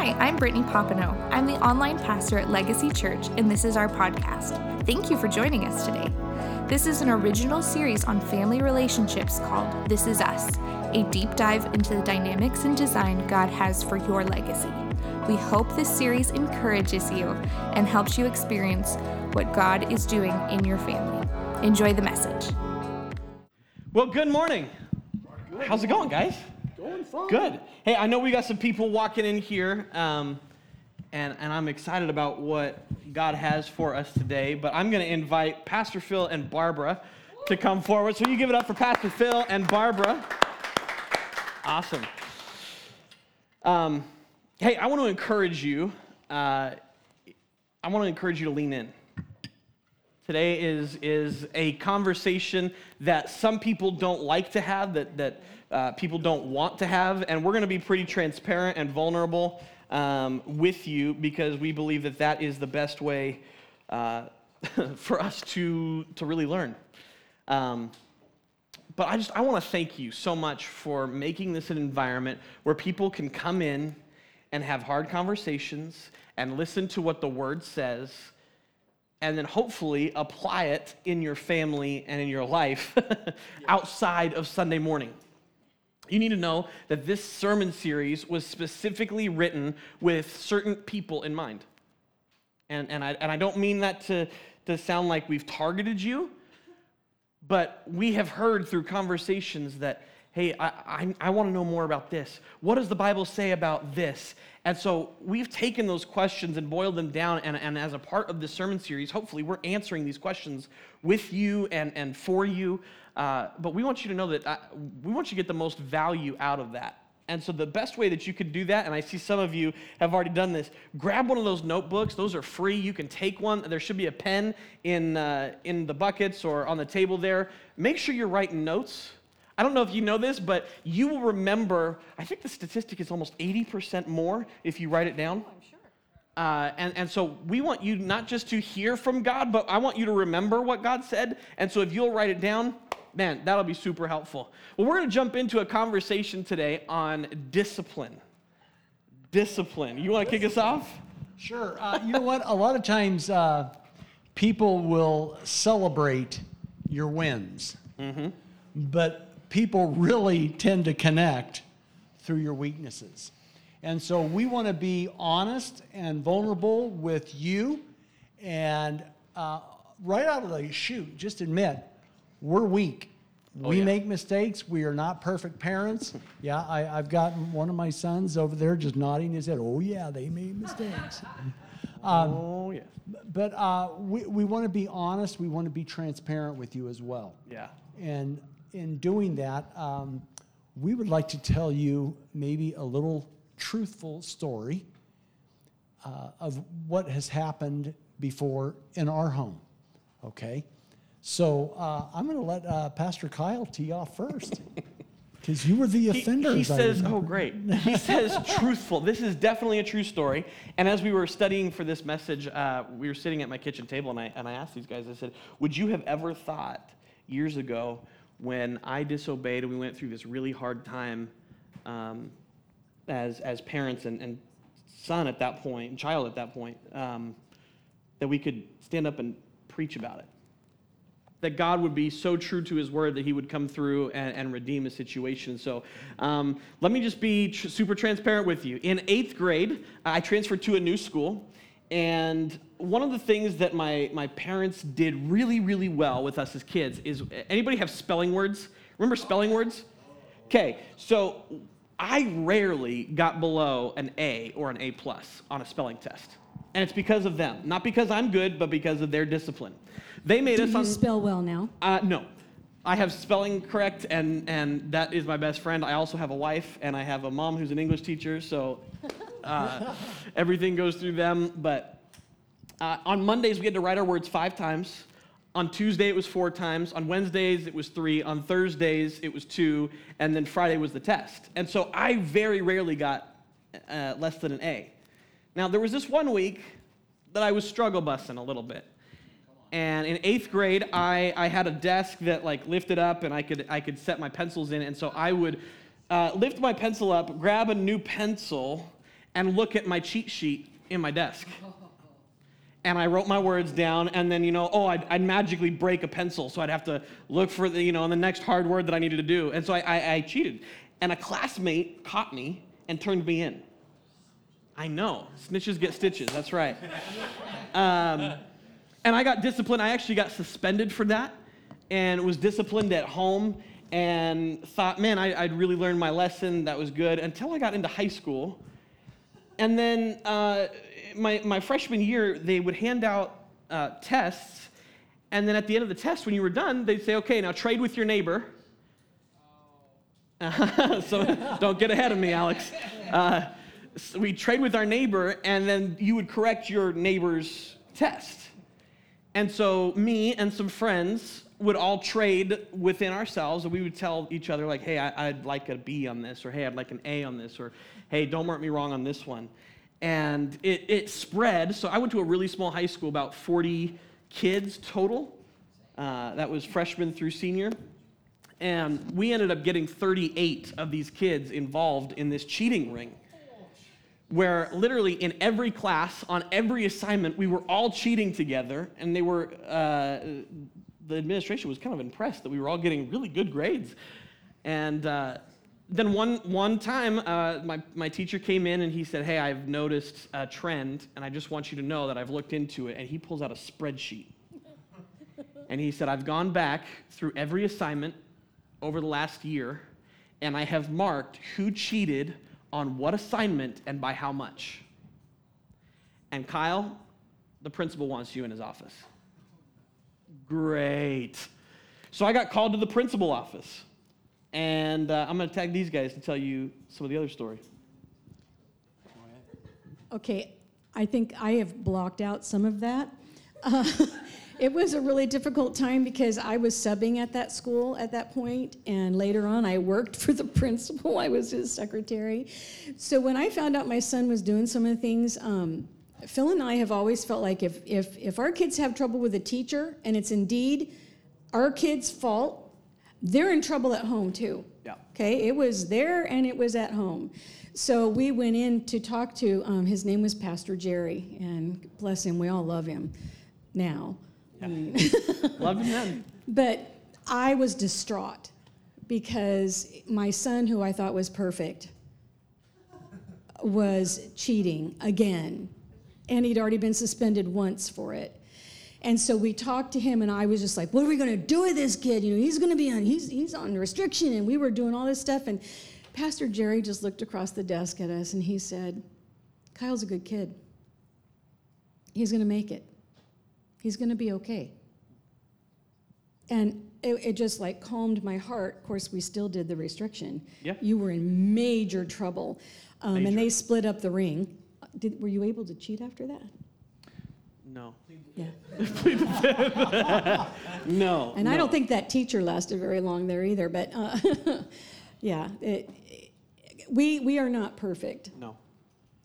Hi, I'm Brittany Popino. I'm the online pastor at Legacy Church, and this is our podcast. Thank you for joining us today. This is an original series on family relationships called This Is Us, a deep dive into the dynamics and design God has for your legacy. We hope this series encourages you and helps you experience what God is doing in your family. Enjoy the message. Well, good morning. How's it going, guys? Fine. Good. Hey, I know we got some people walking in here, um, and, and I'm excited about what God has for us today. But I'm going to invite Pastor Phil and Barbara to come forward. So you give it up for Pastor Phil and Barbara. Awesome. Um, hey, I want to encourage you. Uh, I want to encourage you to lean in. Today is, is a conversation that some people don't like to have, that, that uh, people don't want to have, and we're going to be pretty transparent and vulnerable um, with you because we believe that that is the best way uh, for us to, to really learn. Um, but I just I want to thank you so much for making this an environment where people can come in and have hard conversations and listen to what the word says and then hopefully apply it in your family and in your life outside of Sunday morning. You need to know that this sermon series was specifically written with certain people in mind. And, and, I, and I don't mean that to, to sound like we've targeted you, but we have heard through conversations that, hey, I, I, I want to know more about this. What does the Bible say about this? And so we've taken those questions and boiled them down. And, and as a part of this sermon series, hopefully we're answering these questions with you and, and for you. Uh, but we want you to know that I, we want you to get the most value out of that. And so the best way that you could do that, and I see some of you have already done this, grab one of those notebooks. Those are free. You can take one. There should be a pen in, uh, in the buckets or on the table there. Make sure you're writing notes I don't know if you know this, but you will remember, I think the statistic is almost 80% more if you write it down. Oh, I'm sure. Uh, and, and so we want you not just to hear from God, but I want you to remember what God said. And so if you'll write it down, man, that'll be super helpful. Well, we're going to jump into a conversation today on discipline. Discipline. You want to kick us off? Sure. Uh, you know what? A lot of times uh, people will celebrate your wins, mm-hmm. but people really tend to connect through your weaknesses. And so we want to be honest and vulnerable with you. And uh, right out of the chute, just admit we're weak. Oh, we yeah. make mistakes. We are not perfect parents. Yeah, I, have got one of my sons over there just nodding his head. Oh, yeah, they made mistakes. Um, oh, yeah. But uh, we, we want to be honest. We want to be transparent with you as well. Yeah. And in doing that, um, we would like to tell you maybe a little truthful story uh, of what has happened before in our home. Okay? So uh, I'm going to let uh, Pastor Kyle tee off first. Because you were the offender. He, he says, oh, great. He says truthful. This is definitely a true story. And as we were studying for this message, uh, we were sitting at my kitchen table, and I, and I asked these guys, I said, Would you have ever thought years ago when I disobeyed and we went through this really hard time um, as, as parents and, and son at that point, and child at that point, um, that we could stand up and preach about it. That God would be so true to his word that he would come through and, and redeem a situation. So um, let me just be tr- super transparent with you. In eighth grade, I transferred to a new school. And one of the things that my, my parents did really, really well with us as kids is anybody have spelling words? Remember spelling words? Okay, so I rarely got below an A or an A plus on a spelling test. And it's because of them. Not because I'm good, but because of their discipline. They made Do us you on, spell well now? Uh, no. I have spelling correct, and, and that is my best friend. I also have a wife, and I have a mom who's an English teacher, so uh, everything goes through them. But uh, on Mondays, we had to write our words five times. On Tuesday, it was four times. On Wednesdays, it was three. On Thursdays, it was two. And then Friday was the test. And so I very rarely got uh, less than an A. Now, there was this one week that I was struggle busting a little bit. And in eighth grade, I, I had a desk that like lifted up and I could, I could set my pencils in. And so I would uh, lift my pencil up, grab a new pencil, and look at my cheat sheet in my desk. And I wrote my words down, and then, you know, oh, I'd, I'd magically break a pencil, so I'd have to look for the, you know, the next hard word that I needed to do. And so I, I, I cheated. And a classmate caught me and turned me in. I know. Snitches get stitches. That's right. Um, and I got disciplined. I actually got suspended for that and was disciplined at home and thought, man, I, would really learned my lesson. That was good until I got into high school. And then uh, my, my freshman year, they would hand out uh, tests. And then at the end of the test, when you were done, they'd say, okay, now trade with your neighbor. so don't get ahead of me, Alex. Uh, so we trade with our neighbor, and then you would correct your neighbor's test. And so me and some friends would all trade within ourselves, and we would tell each other, like, hey, I, would like a B on this, or hey, I'd like an A on this, or hey, don't mark me wrong on this one. And it, it spread. So I went to a really small high school, about 40 kids total. Uh, that was freshman through senior. And we ended up getting 38 of these kids involved in this cheating ring where literally in every class, on every assignment, we were all cheating together, and they were, uh, the administration was kind of impressed that we were all getting really good grades. And uh, then one, one time, uh, my, my teacher came in and he said, Hey, I've noticed a trend, and I just want you to know that I've looked into it. And he pulls out a spreadsheet. and he said, I've gone back through every assignment over the last year, and I have marked who cheated on what assignment and by how much. And Kyle, the principal wants you in his office. Great. So I got called to the principal office. And uh, I'm going to tag these guys to tell you some of the other story. Okay, I think I have blocked out some of that. Uh, it was a really difficult time because I was subbing at that school at that point, and later on I worked for the principal. I was his secretary. So when I found out my son was doing some of the things, um, Phil and I have always felt like if, if, if our kids have trouble with a teacher and it's indeed our kids' fault, they're in trouble at home too. Yeah. Okay, it was there and it was at home. So we went in to talk to, um, his name was Pastor Jerry, and bless him, we all love him now. I mean, mm. Love him then. But I was distraught because my son, who I thought was perfect, was cheating again. And he'd already been suspended once for it. And so we talked to him, and I was just like, "What are we going to do with this kid? You know, he's going to be on he's he's on restriction." And we were doing all this stuff, and Pastor Jerry just looked across the desk at us, and he said, "Kyle's a good kid. He's going to make it." He's going to be okay. And it, it, just like calmed my heart. Of course, we still did the restriction. Yeah. You were in major trouble. Um, major. And they split up the ring. Did, were you able to cheat after that? No. Yeah. no. And no. I don't think that teacher lasted very long there either. But uh, yeah, it, it, we we are not perfect. No.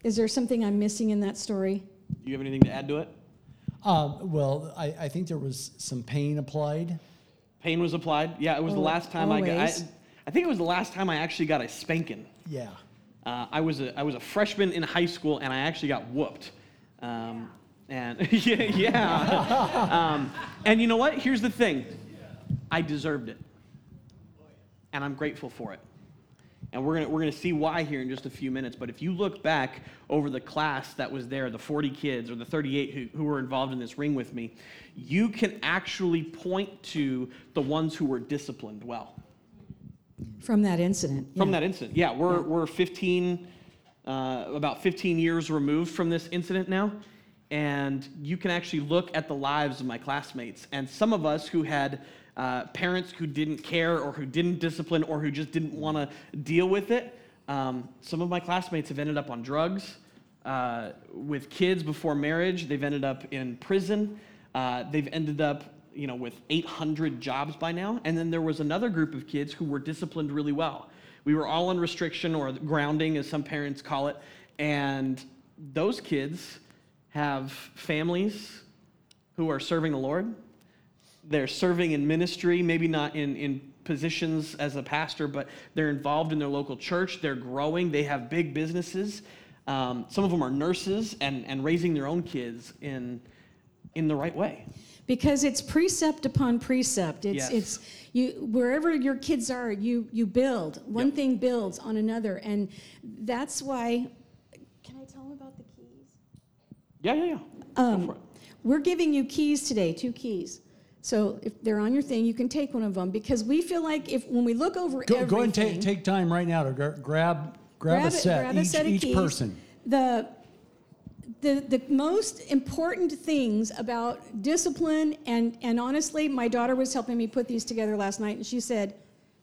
Is there something I'm missing in that story? Do you have anything to add to it? Uh, well, I, I think there was some pain applied. Pain was applied. Yeah, it was the last time I got. I, I, think it was the last time I actually got a spanking. Yeah. Uh, I was a I was a freshman in high school, and I actually got whooped. Um, and yeah, yeah. um, and you know what? Here's the thing. I deserved it, and I'm grateful for it. And we're going we're gonna see why here in just a few minutes. But if you look back over the class that was there, the 40 kids or the 38 who, who were involved in this ring with me, you can actually point to the ones who were disciplined well. From that incident. From that incident. Yeah, we're, yeah. we're 15, uh, about 15 years removed from this incident now. And you can actually look at the lives of my classmates. And some of us who had uh, parents who didn't care or who didn't discipline or who just didn't want to deal with it. Um, some of my classmates have ended up on drugs uh, with kids before marriage. They've ended up in prison. Uh, they've ended up, you know, with 800 jobs by now. And then there was another group of kids who were disciplined really well. We were all on restriction or grounding, as some parents call it. And those kids have families who are serving the Lord they're serving in ministry, maybe not in, in positions as a pastor, but they're involved in their local church. They're growing. They have big businesses. Um, some of them are nurses and, and raising their own kids in, in the right way. because it's precept upon precept. It's Yes. it's you wherever your kids are, you you build. One Yep. thing builds on another, and that's why. Can I tell them about the keys? Yeah, yeah, yeah. Go for it. We're giving you keys today, two keys. So if they're on your thing, you can take one of them because we feel like if when we look over Go, everything, go and take, take time right now to gra- grab, grab, a set, grab a each, set of each keys. person. The, the, the most important things about discipline, and, and honestly, my daughter was helping me put these together last night, and she said,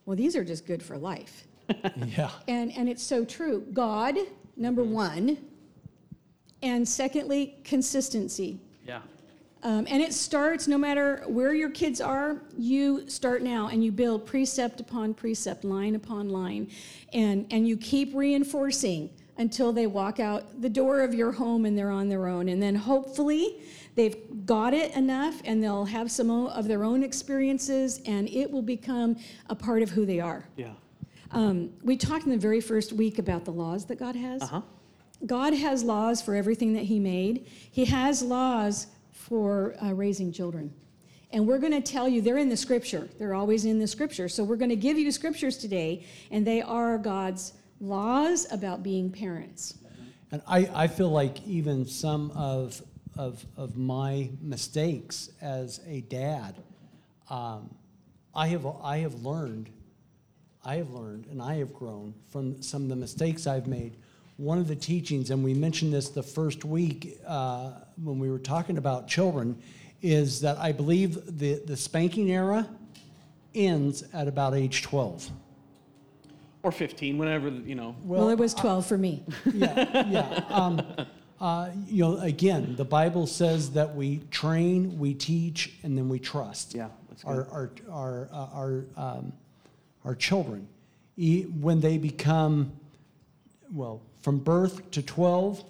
Well, these are just good for life. Yeah. And, and it's so true. God, number mm-hmm. one, and secondly, consistency. Yeah. Um, and it starts no matter where your kids are, you start now and you build precept upon precept, line upon line, and, and you keep reinforcing until they walk out the door of your home and they're on their own. And then hopefully they've got it enough and they'll have some of their own experiences and it will become a part of who they are. Yeah. Um, we talked in the very first week about the laws that God has. Uh huh. God has laws for everything that He made. He has laws for uh, raising children. And we're going to tell you, they're in the scripture. They're always in the scripture. So we're going to give you scriptures today, and they are God's laws about being parents. And I, I feel like even some of, of, of my mistakes as a dad, um, I, have, I have learned, I have learned, and I have grown from some of the mistakes I've made. One of the teachings, and we mentioned this the first week uh, when we were talking about children, is that I believe the, the spanking era ends at about age 12. Or 15, whenever, you know. Well, it was 12 for me. yeah, yeah. Um, uh, you know, again, the Bible says that we train, we teach, and then we trust. Yeah, that's good. Our our our uh, our um, our children, E- when they become, well, from birth to twelve,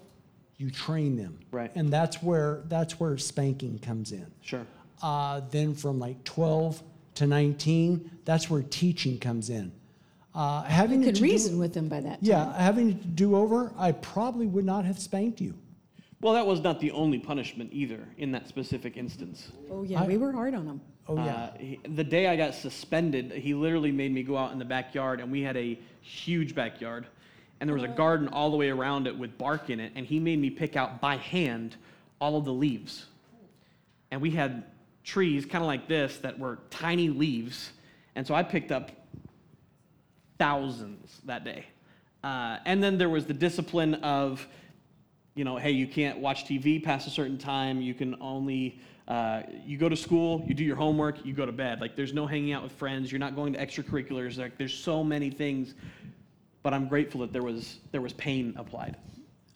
you train them. Right. And that's where that's where spanking comes in. Sure. Uh, then from like twelve to nineteen, that's where teaching comes in. Uh, having You could to do- reason with them by that time. yeah, having to do over, I probably would not have spanked you. Well, that was not the only punishment either in that specific instance. Oh, yeah, I- we were hard on them. Oh yeah. Uh, he, the day I got suspended, he literally made me go out in the backyard, and we had a huge backyard, and there was a garden all the way around it with bark in it, and he made me pick out by hand all of the leaves. And we had trees kind of like this that were tiny leaves, and so I picked up thousands that day. Uh, and then there was the discipline of, you know, hey, you can't watch TV past a certain time. You can only, uh, you go to school, you do your homework, you go to bed. Like, there's no hanging out with friends. You're not going to extracurriculars. Like, there's so many things. But I'm grateful that there was there was pain applied.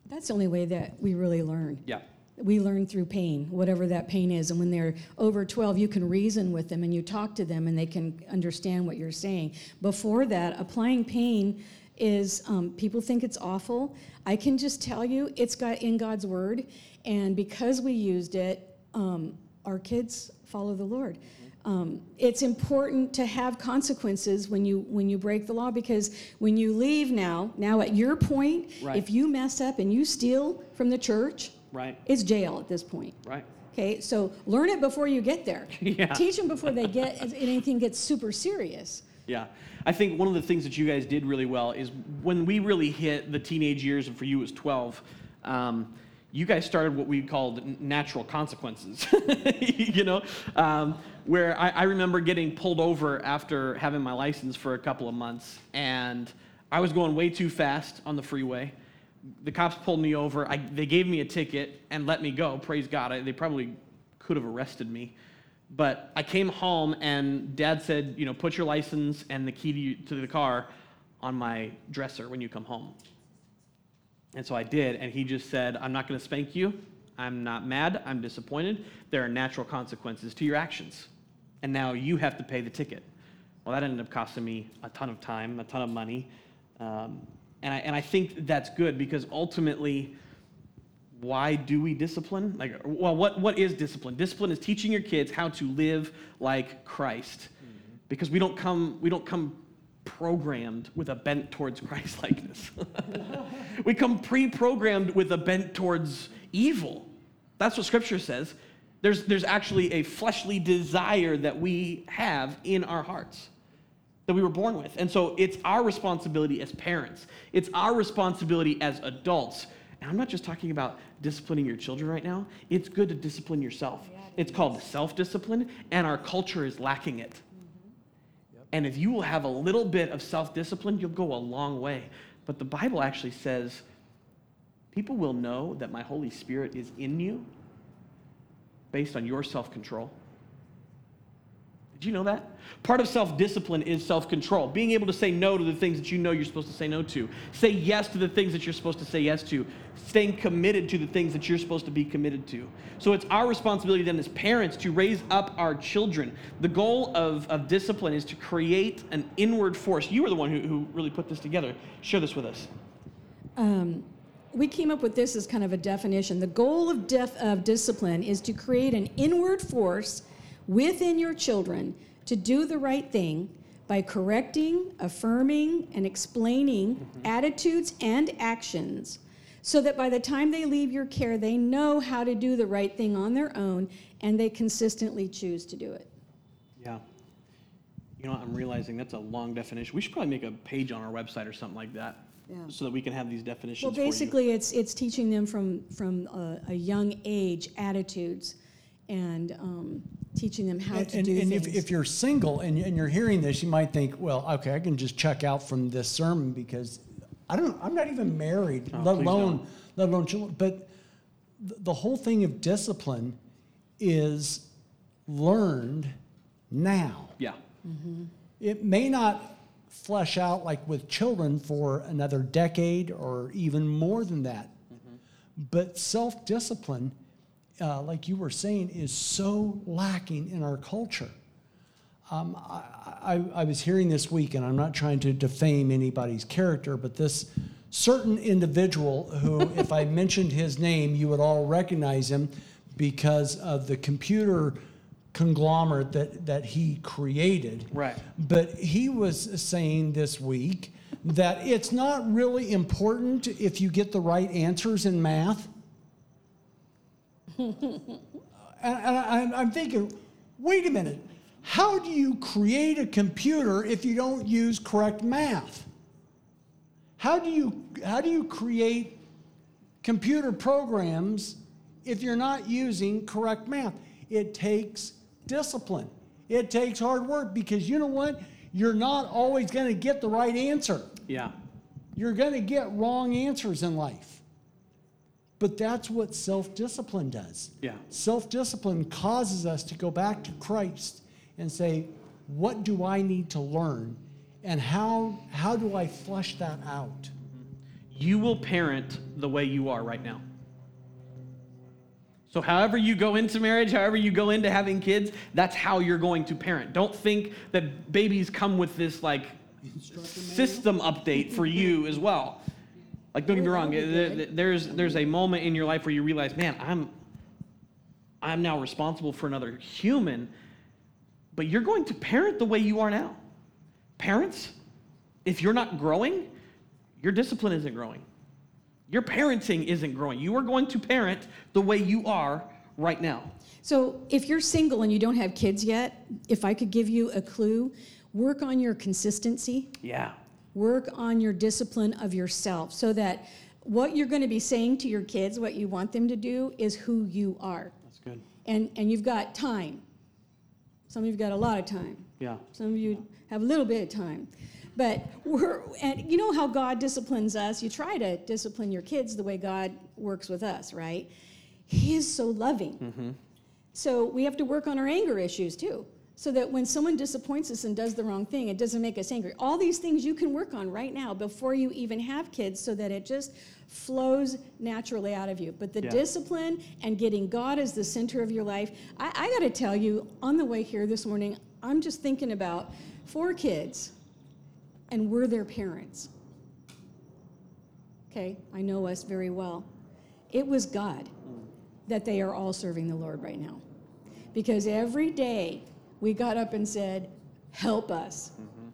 That's the only way that we really learn. Yeah. We learn through pain, whatever that pain is. And when they're over 12, you can reason with them and you talk to them and they can understand what you're saying. Before that, applying pain is, um, people think it's awful. I can just tell you, it's got in God's word. And because we used it, um, our kids follow the Lord. Um, it's important to have consequences when you when you break the law because when you leave now, now at your point, Right. if you mess up and you steal from the church, Right. it's jail at this point. Right. Okay, so learn it before you get there. Yeah. Teach them before they get anything gets super serious. Yeah. I think one of the things that you guys did really well is when we really hit the teenage years, and for you it was 12, um, you guys started what we called natural consequences. you know, um, where I, I remember getting pulled over after having my license for a couple of months, and I was going way too fast on the freeway. The cops pulled me over. I, they gave me a ticket and let me go. Praise God. I, they probably could have arrested me. But I came home and dad said, you know, put your license and the key to, you, to the car on my dresser when you come home. And so I did, and he just said, I'm not going to spank you. I'm not mad. I'm disappointed. There are natural consequences to your actions. And now you have to pay the ticket. Well, that ended up costing me a ton of time, a ton of money. Um, and, I, and I think that's good because ultimately, why do we discipline? Like, well, what, what is discipline? Discipline is teaching your kids how to live like Christ. Because we don't come, we don't come programmed with a bent towards Christ likeness. we come pre programmed with a bent towards evil. That's what Scripture says. There's, there's actually a fleshly desire that we have in our hearts that we were born with. And so it's our responsibility as parents, it's our responsibility as adults. And I'm not just talking about disciplining your children right now, it's good to discipline yourself. It's called self discipline, and our culture is lacking it. Mm-hmm. And if you will have a little bit of self discipline, you'll go a long way. But the Bible actually says people will know that my Holy Spirit is in you based on your self control. Did you know that? Part of self discipline is self control, being able to say no to the things that you know you're supposed to say no to, say yes to the things that you're supposed to say yes to, staying committed to the things that you're supposed to be committed to. So it's our responsibility then as parents to raise up our children. The goal of, of discipline is to create an inward force. You were the one who, who really put this together. Share this with us. Um, we came up with this as kind of a definition. The goal of, def- of discipline is to create an inward force within your children to do the right thing by correcting, affirming, and explaining mm-hmm. attitudes and actions so that by the time they leave your care, they know how to do the right thing on their own and they consistently choose to do it. Yeah. You know, I'm realizing that's a long definition. We should probably make a page on our website or something like that. Yeah. So that we can have these definitions. Well, basically, it's it's teaching them from from a, a young age attitudes, and um, teaching them how and, to and, do and things. If, if you're single and, and you're hearing this, you might think, well, okay, I can just check out from this sermon because I don't. I'm not even married, oh, let alone don't. let alone children. But the whole thing of discipline is learned now. Yeah. Mm-hmm. It may not flesh out like with children for another decade or even more than that. Mm-hmm. But self discipline uh, like you were saying, is so lacking in our culture. Um, I, I, I, was hearing this week, and I'm not trying to defame anybody's character, but this certain individual who, if I mentioned his name, you would all recognize him because of the computer conglomerate that, that he created. Right. But he was saying this week that it's not really important if you get the right answers in math and, and I'm thinking, wait a minute, how do you create a computer if you don't use correct math? How do you, how do you create computer programs if you're not using correct math? It takes discipline. It takes hard work because you know what? You're not always going to get the right answer. Yeah. You're going to get wrong answers in life. But that's what self discipline does. Yeah. Self discipline causes us to go back to Christ and say, what do I need to learn? And how, how do I flesh that out? Mm-hmm. You will parent the way you are right now. So, however you go into marriage, however you go into having kids, that's how you're going to parent. Don't think that babies come with this like system update for you as well. Like, don't get me wrong. There's there's a moment in your life where you realize, man, I'm I'm now responsible for another human. But you're going to parent the way you are now. Parents, if you're not growing, your discipline isn't growing. Your parenting isn't growing. You are going to parent the way you are right now. So, if you're single and you don't have kids yet, if I could give you a clue, work on your consistency. Yeah. Work on your discipline of yourself so that what you're going to be saying to your kids, what you want them to do, is who you are. That's good. And, and you've got time. Some of you've got a lot of time. Yeah. Some of you have a little bit of time. But we're, and you know how God disciplines us? You try to discipline your kids the way God works with us, right? He is so loving. Mm-hmm. So we have to work on our anger issues too so that when someone disappoints us and does the wrong thing, it doesn't make us angry. All these things you can work on right now before you even have kids so that it just flows naturally out of you. But the yeah. discipline and getting God as the center of your life, I, I got to tell you, on the way here this morning, I'm just thinking about four kids and we're their parents. Okay, I know us very well. It was God that they are all serving the Lord right now. Because every day we got up and said, Help us. Mm-hmm.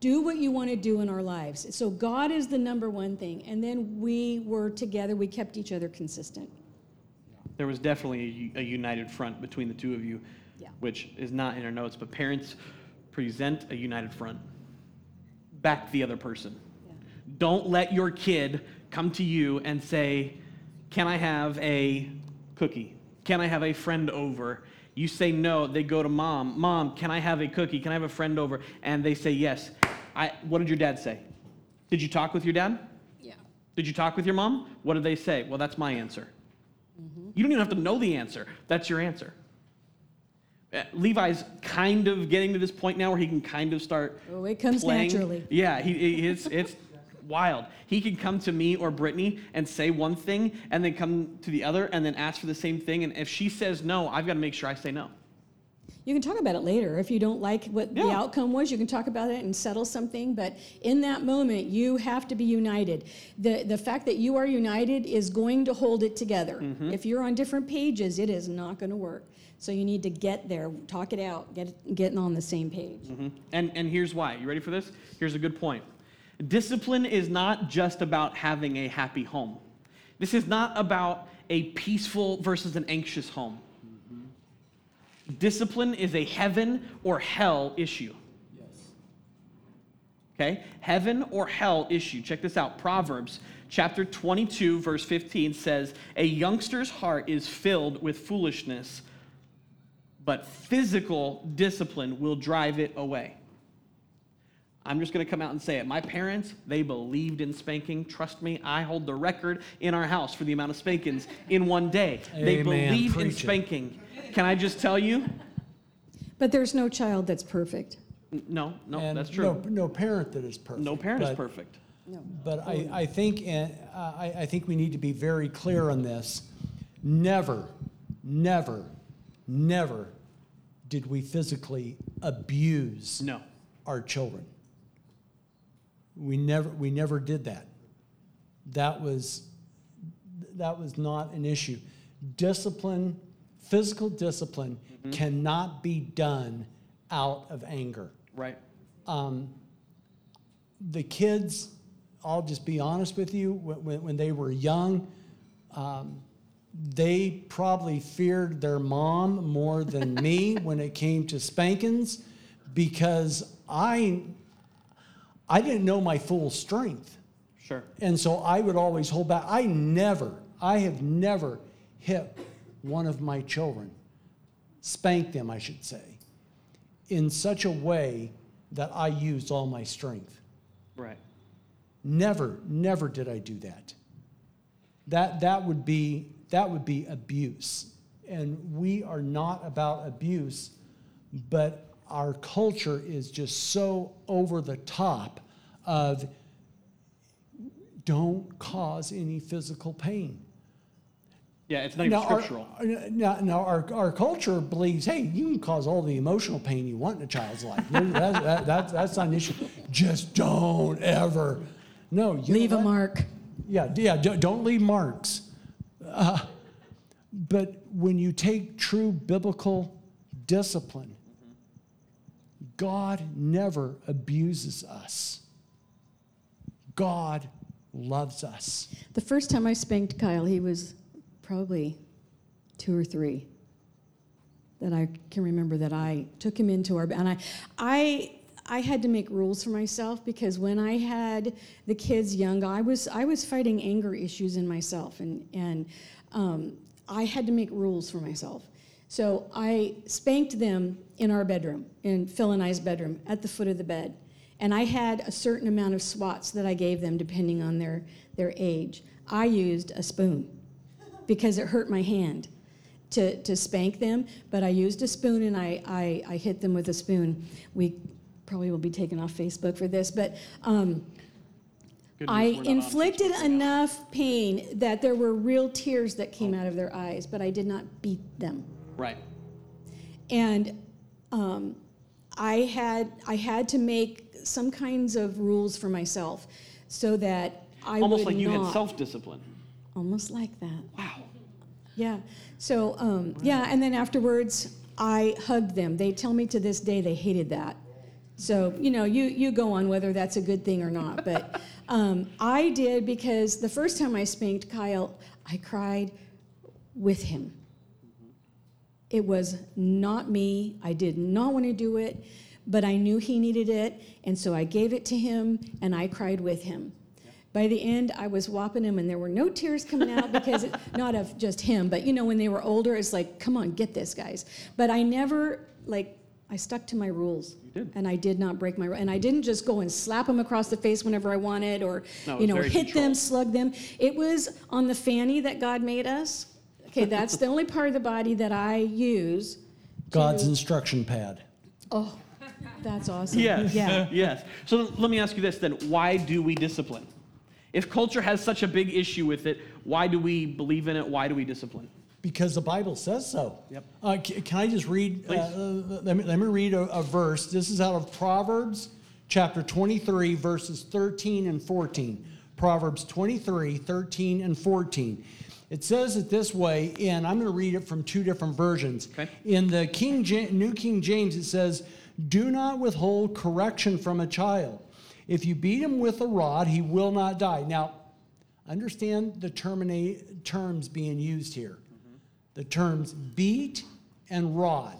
do what you want to do in our lives. So God is the number one thing. And then we were together, we kept each other consistent. There was definitely a, a united front between the two of you, Yeah. which is not in our notes, but parents present a united front. Back the other person. Don't let your kid come to you and say, Can I have a cookie? Can I have a friend over? You say no, they go to mom. Mom, can I have a cookie? Can I have a friend over? And they say yes. I, what did your dad say? Did you talk with your dad? Yeah. Did you talk with your mom? What did they say? Well, that's my answer. Mm-hmm. You don't even have to know the answer. That's your answer. Uh, Levi's kind of getting to this point now where he can kind of start. Oh, it comes playing. naturally. Yeah, he, it's it's wild. He can come to me or Brittany and say one thing, and then come to the other, and then ask for the same thing. And if she says no, I've got to make sure I say no. You can talk about it later. If you don't like what the outcome was, you can talk about it and settle something. But in that moment, you have to be united. The, the fact that you are united is going to hold it together. Mm-hmm. If you're on different pages, it is not going to work. So you need to get there, talk it out, get getting on the same page. Mhm. And, and here's why. You ready for this? Here's a good point. Discipline is not just about having a happy home. This is not about a peaceful versus an anxious home. Discipline is a heaven or hell issue. Yes. Okay? Heaven or hell issue. Check this out. Proverbs chapter 22, verse 15 says, A youngster's heart is filled with foolishness, but physical discipline will drive it away. I'm just going to come out and say it. My parents, they believed in spanking. Trust me, I hold the record in our house for the amount of spankings in one day. They Amen. believed in Preach it. spanking. Can I just tell you? But there's no child that's perfect. N- No, no, And that's true. no parent that is perfect. No parent is but- perfect. But I, I think, uh, I, I think we need to be very clear on this. Never, never, never did we physically abuse No. our children. We never, we never did that. That was, that was not an issue. Discipline, physical discipline cannot be done out of anger Right. the kids, I'll just be honest with you, when, when, when they were young, um, they probably feared their mom more than me when it came to spankings because I, I didn't know my full strength. Sure. And so I would always hold back. I never, I have never hit one of my children, spanked them, I should say, in such a way that I used all my strength. Right. Never, never did I do that. That that would be that would be abuse. And we are not about abuse, but our culture is just so over the top of don't cause any physical pain. Yeah, it's not even Now, our, now, now our, our culture believes, hey, you can cause all the emotional pain you want in a child's life. that, that, that, that's not an issue. Just don't ever. No, you Leave a mark. Yeah, yeah. Don't leave marks. Uh, but when you take true biblical discipline, God never abuses us. God loves us. The first time I spanked Kyle, he was probably two or three. That I can remember that I took him into our and I, I, I had to make rules for myself because when I had the kids young, I was I was fighting anger issues in myself and and um, I had to make rules for myself. So I spanked them in our bedroom, in Phil and I's bedroom, at the foot of the bed. And I had a certain amount of swats that I gave them depending on their, their age. I used a spoon because it hurt my hand to, to spank them, but I used a spoon and I, I, I hit them with a spoon. We probably will be taken off Facebook for this, but um, Good I we're not on inflicted Facebook. enough pain that there were real tears that came out of their eyes, but I did not beat them. Right. And um, I had I had to make some kinds of rules for myself so that I Almost would like you not had self discipline. almost like that. Wow. Yeah. So um, yeah, and then afterwards I hugged them. They tell me to this day they hated that. So, you know, you, you go on whether that's a good thing or not. But um, I did because the first time I spanked Kyle, I cried with him. It was not me. I did not want to do it, but I knew he needed it. And so I gave it to him and I cried with him. By the end, I was whopping him, and there were no tears coming out because it, not of just him, but you know, when they were older, it's like, come on, get this, guys. But I never like I stuck to my rules. You did. And I did not break my and I didn't just go and slap them across the face whenever I wanted or No, you was know very hit them, controlled. slug them. It was on the fanny that God made us. Okay, that's the only part of the body that I use. God's to- instruction pad. Oh, that's awesome. Yes. Yeah. yes. So let me ask you this then. Why do we discipline? If culture has such a big issue with it, why do we believe in it? Why do we discipline? Because the Bible says so. Yep. Uh, c- can I just read? Uh, uh, let, me, let me read a, a verse. This is out of Proverbs chapter 23, verses 13 and 14. Proverbs 23, 13 and 14. It says it this way, and I'm going to read it from two different versions. Okay. In the King New King James, it says, Do not withhold correction from a child. If you beat him with a rod, he will not die. Now, understand the termina- terms being used here the terms beat and rod.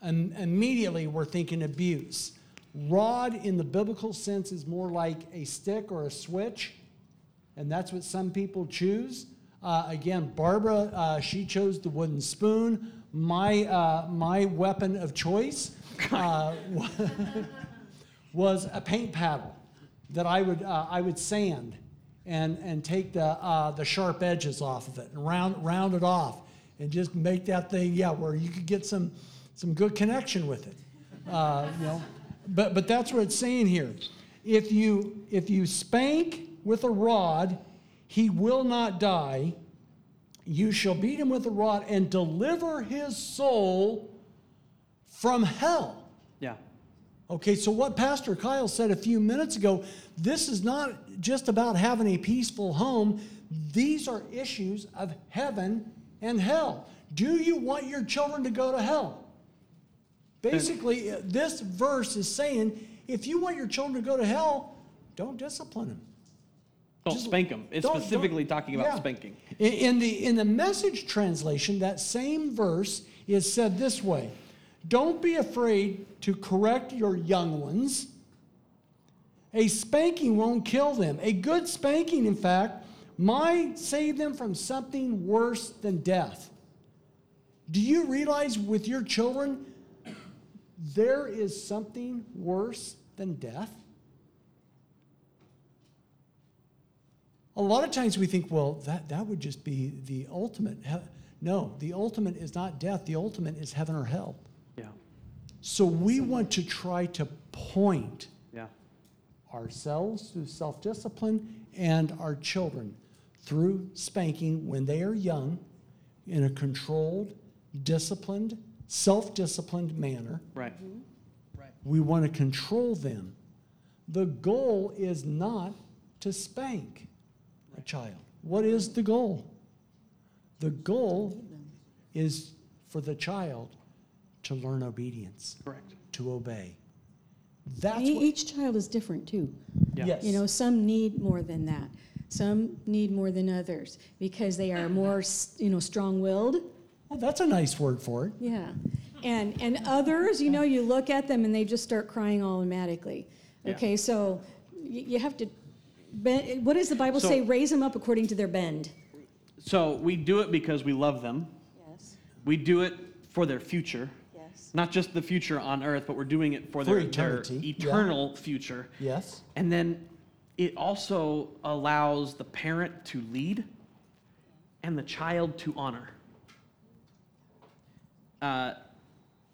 And immediately we're thinking abuse. Rod in the biblical sense is more like a stick or a switch, and that's what some people choose. Uh, again, Barbara, uh, she chose the wooden spoon. My, uh, my weapon of choice uh, was a paint paddle that I would, uh, I would sand and, and take the, uh, the sharp edges off of it and round, round it off and just make that thing, yeah, where you could get some, some good connection with it. Uh, you know, but, but that's what it's saying here. If you, if you spank with a rod, he will not die. You shall beat him with a rod and deliver his soul from hell. Yeah. Okay, so what Pastor Kyle said a few minutes ago, this is not just about having a peaceful home. These are issues of heaven and hell. Do you want your children to go to hell? Basically, this verse is saying if you want your children to go to hell, don't discipline them. Don't Just- spank them. It's Don't- specifically don't- talking about yeah. spanking. In, in the in the message translation, that same verse is said this way: Don't be afraid to correct your young ones. A spanking won't kill them. A good spanking, in fact, might save them from something worse than death. Do you realize with your children, there is something worse than death? A lot of times we think, well, that, that would just be the ultimate. No, the ultimate is not death, the ultimate is heaven or hell. Yeah. So we want to try to point Yeah. ourselves through self discipline and our children through spanking when they are young in a controlled, disciplined, self disciplined manner. Right. Mm-hmm. Right. We want to control them. The goal is not to spank a child. What is the goal? The goal is for the child to learn obedience, Correct. to obey. That's E- Each child is different too. Yeah. yes. You know, some need more than that. Some need more than others because they are more, you know, strong-willed. Well, that's a nice word for it. Yeah. And and others, you know, you look at them and they just start crying automatically. Yeah. Okay, so y- you have to. Bend, what does the Bible So- say? Raise them up according to their bend. So we do it because we love them. Yes. We do it for their future. Yes. Not just the future on earth, but we're doing it for, For their, eternity, their yeah. eternal future. Yes. And then it also allows the parent to lead and the child to honor. Uh,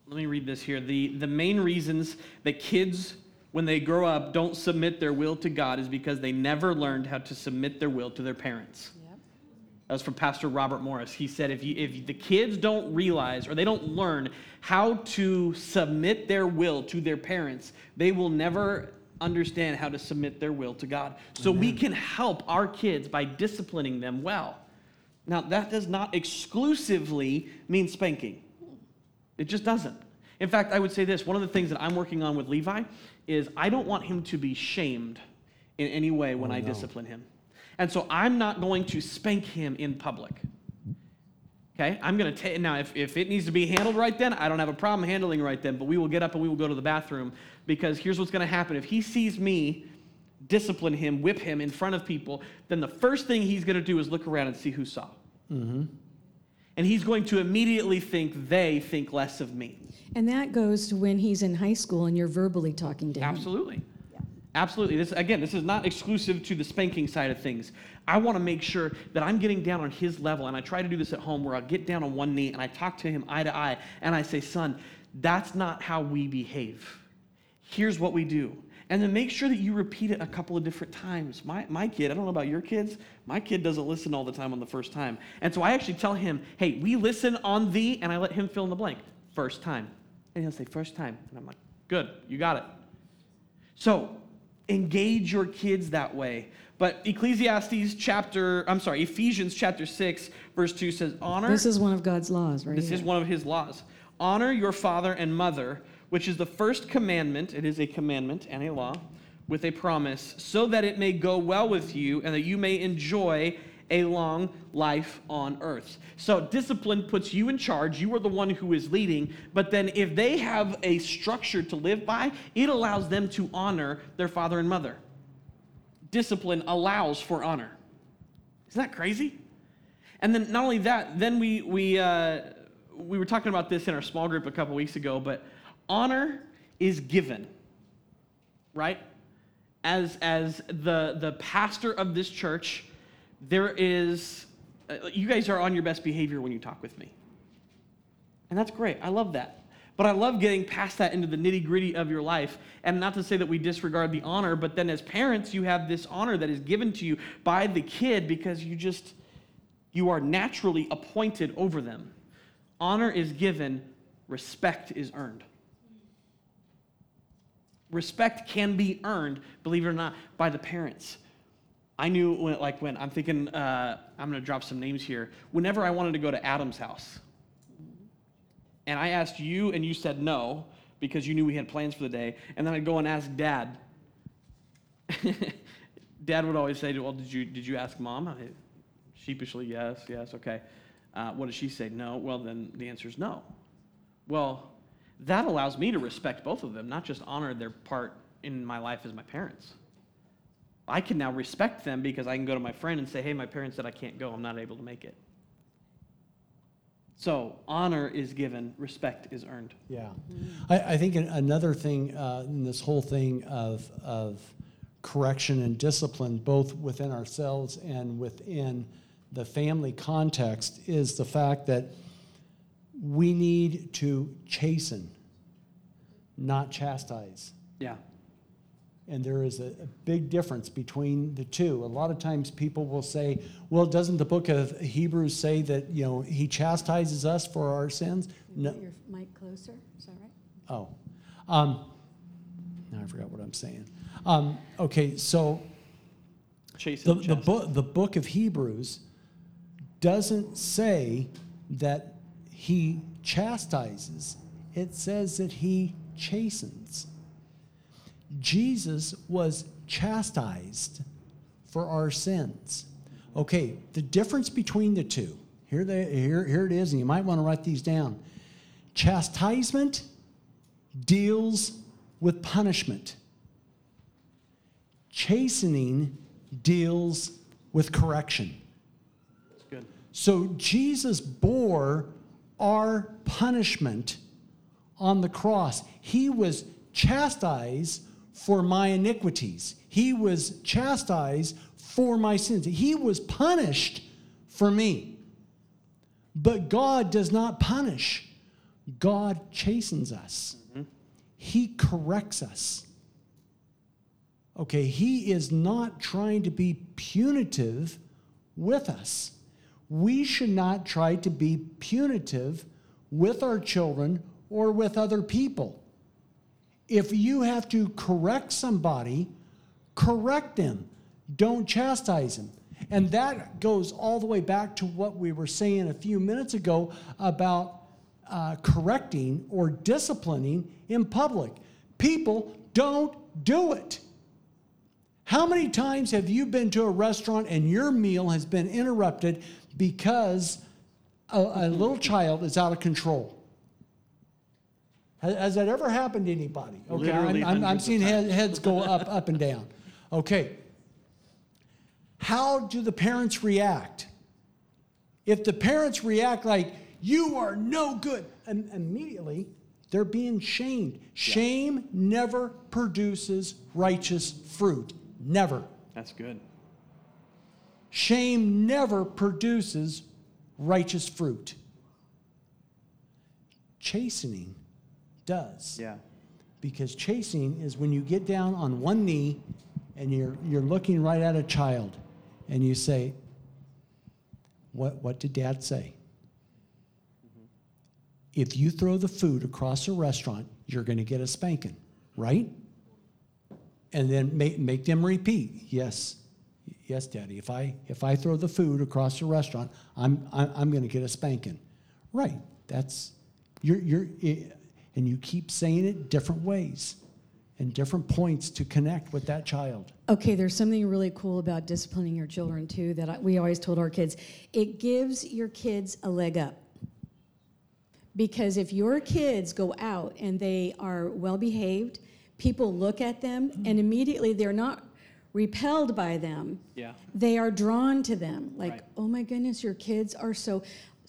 let me read this here. The, the main reasons that kids, when they grow up, don't submit their will to God is because they never learned how to submit their will to their parents. Yep. That was from Pastor Robert Morris. He said if, you, if the kids don't realize or they don't learn how to submit their will to their parents, they will never understand how to submit their will to God. So we can help our kids by disciplining them well. Now, that does not exclusively mean spanking, it just doesn't. In fact, I would say this one of the things that I'm working on with Levi is I don't want him to be shamed in any way when Oh, I no. discipline him. And so I'm not going to spank him in public. Okay, I'm gonna take now. If, if it needs to be handled right then, I don't have a problem handling right then. But we will get up and we will go to the bathroom because here's what's gonna happen. If he sees me discipline him, whip him in front of people, then the first thing he's gonna do is look around and see who saw. Mm-hmm. And he's going to immediately think they think less of me. And that goes to when he's in high school and you're verbally talking to him. Absolutely. Absolutely. This again, this is not exclusive to the spanking side of things. I want to make sure that I'm getting down on his level, and I try to do this at home where I'll get down on one knee and I talk to him eye to eye, and I say, "Son, that's not how we behave. Here's what we do." And then make sure that you repeat it a couple of different times. My, my kid, I don't know about your kids, my kid doesn't listen all the time on the first time. And so I actually tell him, hey, we listen on the, and I let him fill in the blank. First time. And he'll say, first time. And I'm like, good, you got it. So engage your kids that way. But Ecclesiastes chapter, I'm sorry, Ephesians chapter 6, verse 2 says, Honor. This is one of God's laws, right? This here. is one of his laws. Honor your father and mother, which is the first commandment. It is a commandment and a law with a promise, so that it may go well with you and that you may enjoy a long life on earth. So discipline puts you in charge. You are the one who is leading. But then if they have a structure to live by, it allows them to honor their father and mother. Discipline allows for honor. Isn't that crazy? And then not only that, then we we uh, we were talking about this in our small group a couple weeks ago, but honor is given, right? As as the the pastor of this church, there is uh, you guys are on your best behavior when you talk with me, and that's great. I love that. But I love getting past that into the nitty gritty of your life. And not to say that we disregard the honor, but then as parents, you have this honor that is given to you by the kid because you just, you are naturally appointed over them. Honor is given, respect is earned. Respect can be earned, believe it or not, by the parents. I knew when, like when I'm thinking, uh, I'm going to drop some names here. Whenever I wanted to go to Adam's house, and I asked you, and you said no because you knew we had plans for the day, and then I'd go and ask Dad. Dad would always say, "Well, did you did you ask Mom?" I, sheepishly, yes, yes, okay. Uh, what does she say? No. Well, then the answer is no. Well, that allows me to respect both of them, not just honor their part in my life as my parents. I can now respect them because I can go to my friend and say, "Hey, my parents said I can't go. I'm not able to make it." So honor is given, respect is earned. Yeah. I, I think another thing uh, in this whole thing of, of correction and discipline, both within ourselves and within the family context, is the fact that we need to chasten, not chastise. Yeah. And there is a, a big difference between the two. A lot of times people will say, well, doesn't the book of Hebrews say that, you know, he chastises us for our sins? No. Put your mic closer, is that right? Oh. Um, now I forgot what I'm saying. Um, okay, so Chase the, and the, chastise. book, the book of Hebrews doesn't say that he chastises, it says that he chastens. Jesus was chastised for our sins. Okay, the difference between the two, here, they, here, here it is, and you might want to write these down. Chastisement deals with punishment, chastening deals with correction. That's good. So Jesus bore our punishment on the cross. He was chastised for my iniquities. He was chastised for my sins. He was punished for me. But God does not punish. God chastens us. He corrects us. Okay, he is not trying to be punitive with us. We should not try to be punitive with our children or with other people. If you have to correct somebody, correct them. Don't chastise them. And that goes all the way back to what we were saying a few minutes ago about uh, correcting or disciplining in public. People don't do it. How many times have you been to a restaurant and your meal has been interrupted because a, a little child is out of control? Has, has that ever happened to anybody? Okay, Literally I'm, I'm, I'm seeing head, heads go up, up and down. Okay. How do the parents react? If the parents react like, you are no good, im- immediately they're being shamed. Shame never produces righteous fruit. Never. That's good. Shame never produces righteous fruit. Chastening does. Yeah. Because chasing is when you get down on one knee and you're, you're looking right at a child and you say, What, what did dad say? Mm-hmm. If you throw the food across a restaurant, you're going to get a spanking, right? And then make, make them repeat, Yes, yes, daddy. If I, if I throw the food across a restaurant, I'm, I'm, I'm going to get a spanking. Right. That's, you're, you're, and you keep saying it different ways and different points to connect with that child. Okay, there's something really cool about disciplining your children too that I, we always told our kids. It gives your kids a leg up. Because if your kids go out and they are well behaved, people look at them mm-hmm. and immediately they're not repelled by them. Yeah. They are drawn to them. Like, Right. oh my goodness, your kids are so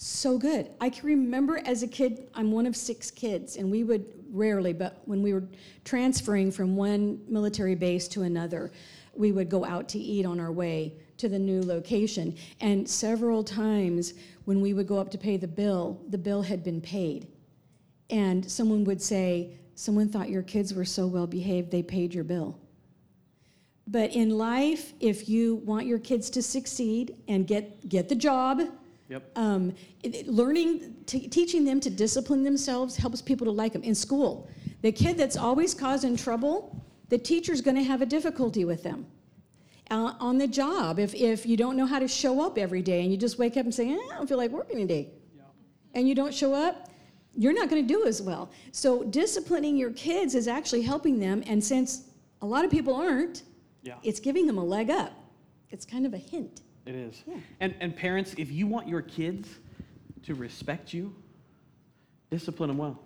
so good. I can remember as a kid, I'm one of six kids, and we would rarely, but when we were transferring from one military base to another, we would go out to eat on our way to the new location. And several times when we would go up to pay the bill, the bill had been paid. And someone would say, Someone thought your kids were so well behaved, they paid your bill. But in life, if you want your kids to succeed and get, get the job, Yep. um, it- it- learning, t- teaching them to discipline themselves helps people to like them. In school, the kid that's always causing trouble, the teacher's going to have a difficulty with them. Uh, on the job, if, if you don't know how to show up every day and you just wake up and say, eh, I don't feel like working today, and you don't show up, you're not going to do as well. So, disciplining your kids is actually helping them. And since a lot of people aren't, Yeah. it's giving them a leg up. It's kind of a hint. It is. And, and parents, if you want your kids to respect you, discipline them well.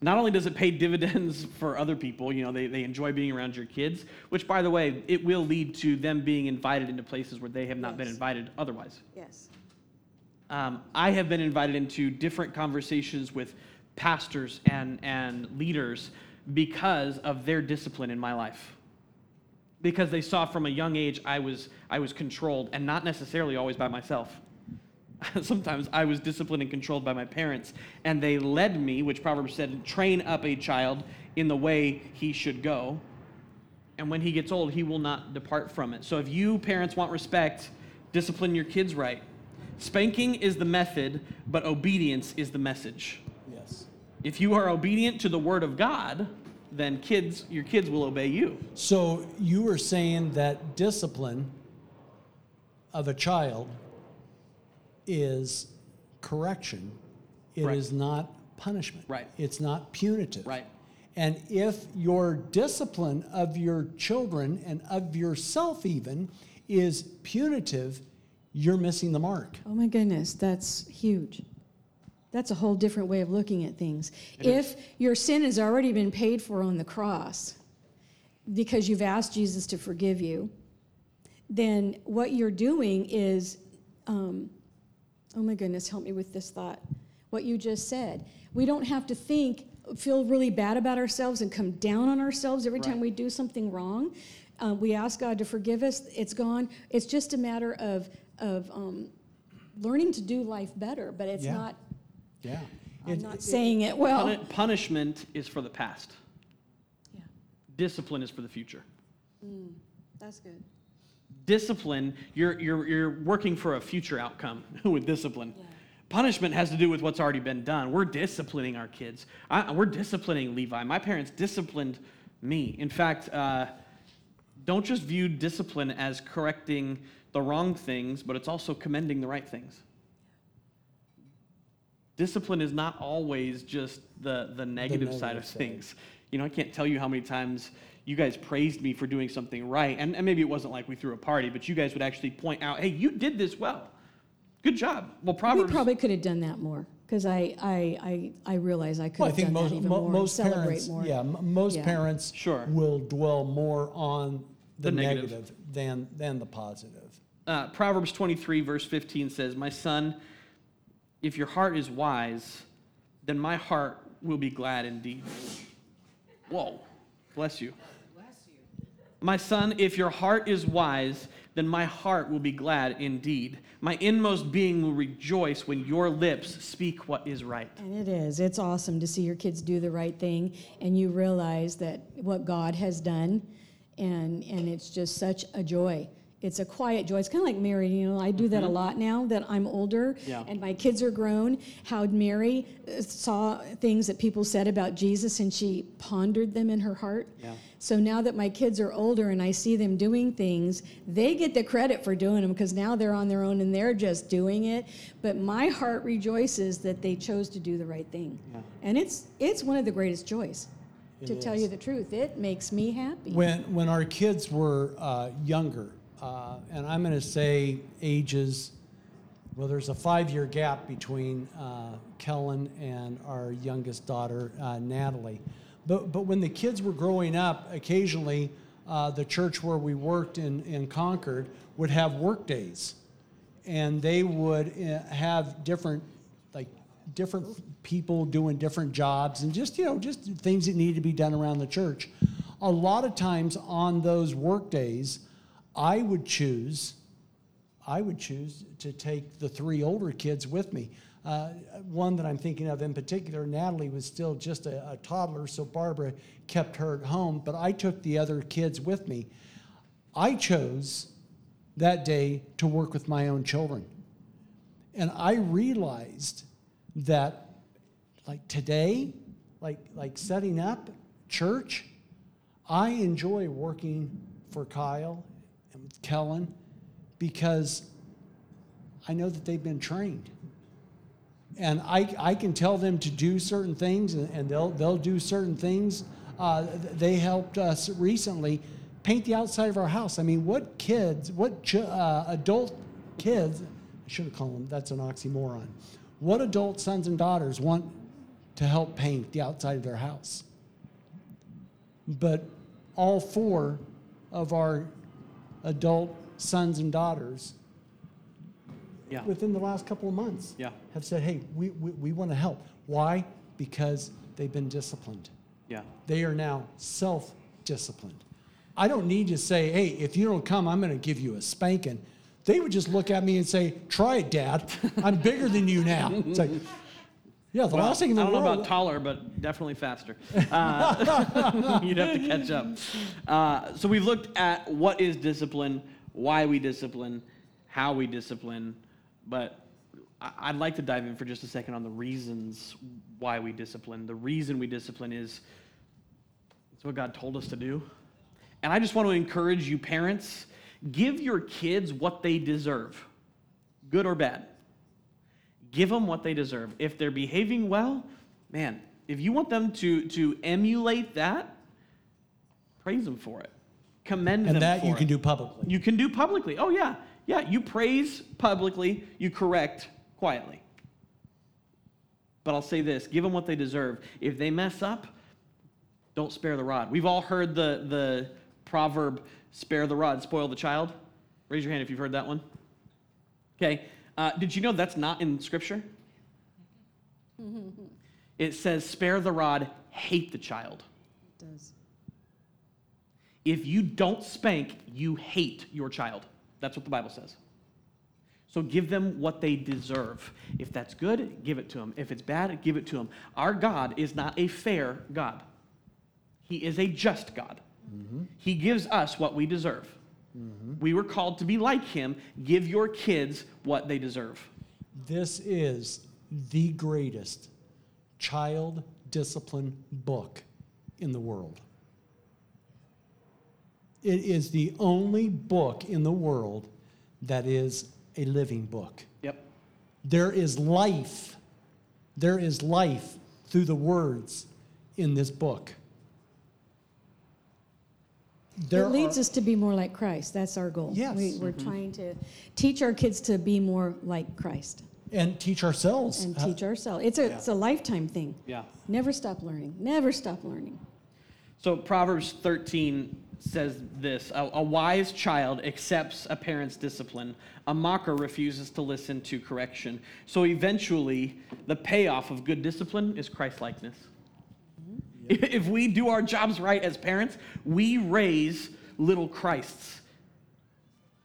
Not only does it pay dividends for other people, you know, they, they enjoy being around your kids, which, by the way, it will lead to them being invited into places where they have not been invited otherwise. Yes. Um, I have been invited into different conversations with pastors and, and leaders because of their discipline in my life. Because they saw from a young age I was, I was controlled, and not necessarily always by myself. Sometimes I was disciplined and controlled by my parents, and they led me, which Proverbs said, train up a child in the way he should go. And when he gets old, he will not depart from it. So if you parents want respect, discipline your kids right. Spanking is the method, but obedience is the message. Yes. If you are obedient to the word of God, then kids, your kids will obey you. So you were saying that discipline of a child is correction. It Correct. is not punishment. Right. It's not punitive. Right. And if your discipline of your children and of yourself even is punitive, you're missing the mark. Oh my goodness, that's huge. That's a whole different way of looking at things. if your sin has already been paid for on the cross because you've asked Jesus to forgive you, then what you're doing is, um, oh my goodness, help me with this thought. What you just said. We don't have to think, feel really bad about ourselves and come down on ourselves every time we do something wrong. Uh, we ask God to forgive us. It's gone. It's just a matter of of um, learning to do life better. But it's Yeah. not. Yeah. I'm It- not saying it well. Puni- punishment is for the past. Yeah, Discipline is for the future. that's good. Discipline, you're, you're, you're working for a future outcome with discipline. Punishment has to do with what's already been done. We're disciplining our kids. I, we're disciplining Levi. My parents disciplined me. In fact, uh, don't just view discipline as correcting the wrong things, but it's also commending the right things. Discipline is not always just the, the negative, side negative of side. things. You know, I can't tell you how many times you guys praised me for doing something right. And, and maybe it wasn't like we threw a party, but you guys would actually point out, hey, you did this well. Good job. Well, We Proverbs. probably could have done that more, because I, I, I, I realize I could Well, I think done most that even mo- more, most celebrate parents, more. yeah, m- most Yeah. parents Sure. will dwell more on the, The negative. negative than than the positive. uh, Proverbs 23, verse 15 says, My son, if your heart is wise, then my heart will be glad indeed. Whoa, bless you. My son, if your heart is wise, then my heart will be glad indeed. My inmost being will rejoice when your lips speak what is right. And it is. It's awesome to see your kids do the right thing and you realize that what God has done and and it's just such a joy. It's a quiet joy. It's kind of like Mary, you know, I do that a lot now that I'm older Mm-hmm. Yeah. and my kids are grown. How Mary uh, saw things that people said about Jesus and she pondered them in her heart. Yeah. So now that my kids are older and I see them doing things, they get the credit for doing them because now they're on their own and they're just doing it. But my heart rejoices that they chose to do the right thing. yeah. And it's it's one of the greatest joys. to It tell you the truth, it makes me happy. When when our kids were uh, younger, uh, and I'm going to say ages. Well, there's a five-year gap between uh, Kellen and our youngest daughter, uh, Natalie. But but when the kids were growing up, occasionally uh, the church where we worked in in Concord would have work days, and they would uh, have different like different people doing different jobs and just you know just things that need to be done around the church a lot of times on those work days i would choose i would choose to take the three older kids with me. Uh, one that i'm thinking of in particular natalie was still just a, a toddler so barbara kept her at home but i took the other kids with me. I chose that day to work with my own children. And I realized that like today, like like setting up church, I enjoy working for Kyle Kellen because I know that they've been trained. And I, I can tell them to do certain things and, they'll, they'll do certain things. Uh, they helped us recently paint the outside of our house. I mean, what kids, what ch- uh, adult kids, I should have called them, that's an oxymoron. What adult sons and daughters want to help paint the outside of their house? But all four of our adult sons and daughters Yeah. within the last couple of months Yeah. have said, hey, we, we, we want to help. Why? Because they've been disciplined. Yeah. They are now self disciplined. I don't need to say, hey, if you don't come, I'm going to give you a spanking. They would just look at me and say, try it, Dad. I'm bigger than you now. It's like, yeah, the Well, last thing in the I don't know about taller, but definitely faster. Uh, you'd have to catch up. Uh, so we've looked at what is discipline, why we discipline, how we discipline, but I'd like to dive in for just a second on the reasons why we discipline. The reason we discipline is it's what God told us to do. And I just want to encourage you, parents, give your kids what they deserve, good or bad. Give them what they deserve. If they're behaving well, man, if you want them to, to emulate that, praise them for it. Commend them and that you it. can do publicly. You can do publicly. Oh, yeah. Yeah, you praise publicly, you correct quietly. But I'll say this give them what they deserve. If they mess up, don't spare the rod. We've all heard the, the proverb, spare the rod, spoil the child. Raise your hand if you've heard that one. Okay. Uh, did you know that's not in Scripture? it says, spare the rod, hate the child. It does. If you don't spank, you hate your child. That's what the Bible says. So give them what they deserve. If that's good, give it to them. If it's bad, give it to them. Our God is not a fair God, He is a just God. He gives us what we deserve. Mm-hmm. We were called to be like Him. Give your kids what they deserve. This is the greatest child discipline book in the world. It is the only book in the world that is a living book. Yep. There is life There is life through the words in this book. There it leads are- us to be more like Christ. That's our goal. Yes. We, we're mm-hmm. trying to teach our kids to be more like Christ and teach ourselves. and uh, teach ourselves. It's a, it's a lifetime thing. Yeah. Never stop learning. Never stop learning. So Proverbs 13 says this a, a wise child accepts a parent's discipline, a mocker refuses to listen to correction. So eventually, the payoff of good discipline is Christ likeness. If we do our jobs right as parents, we raise little Christs.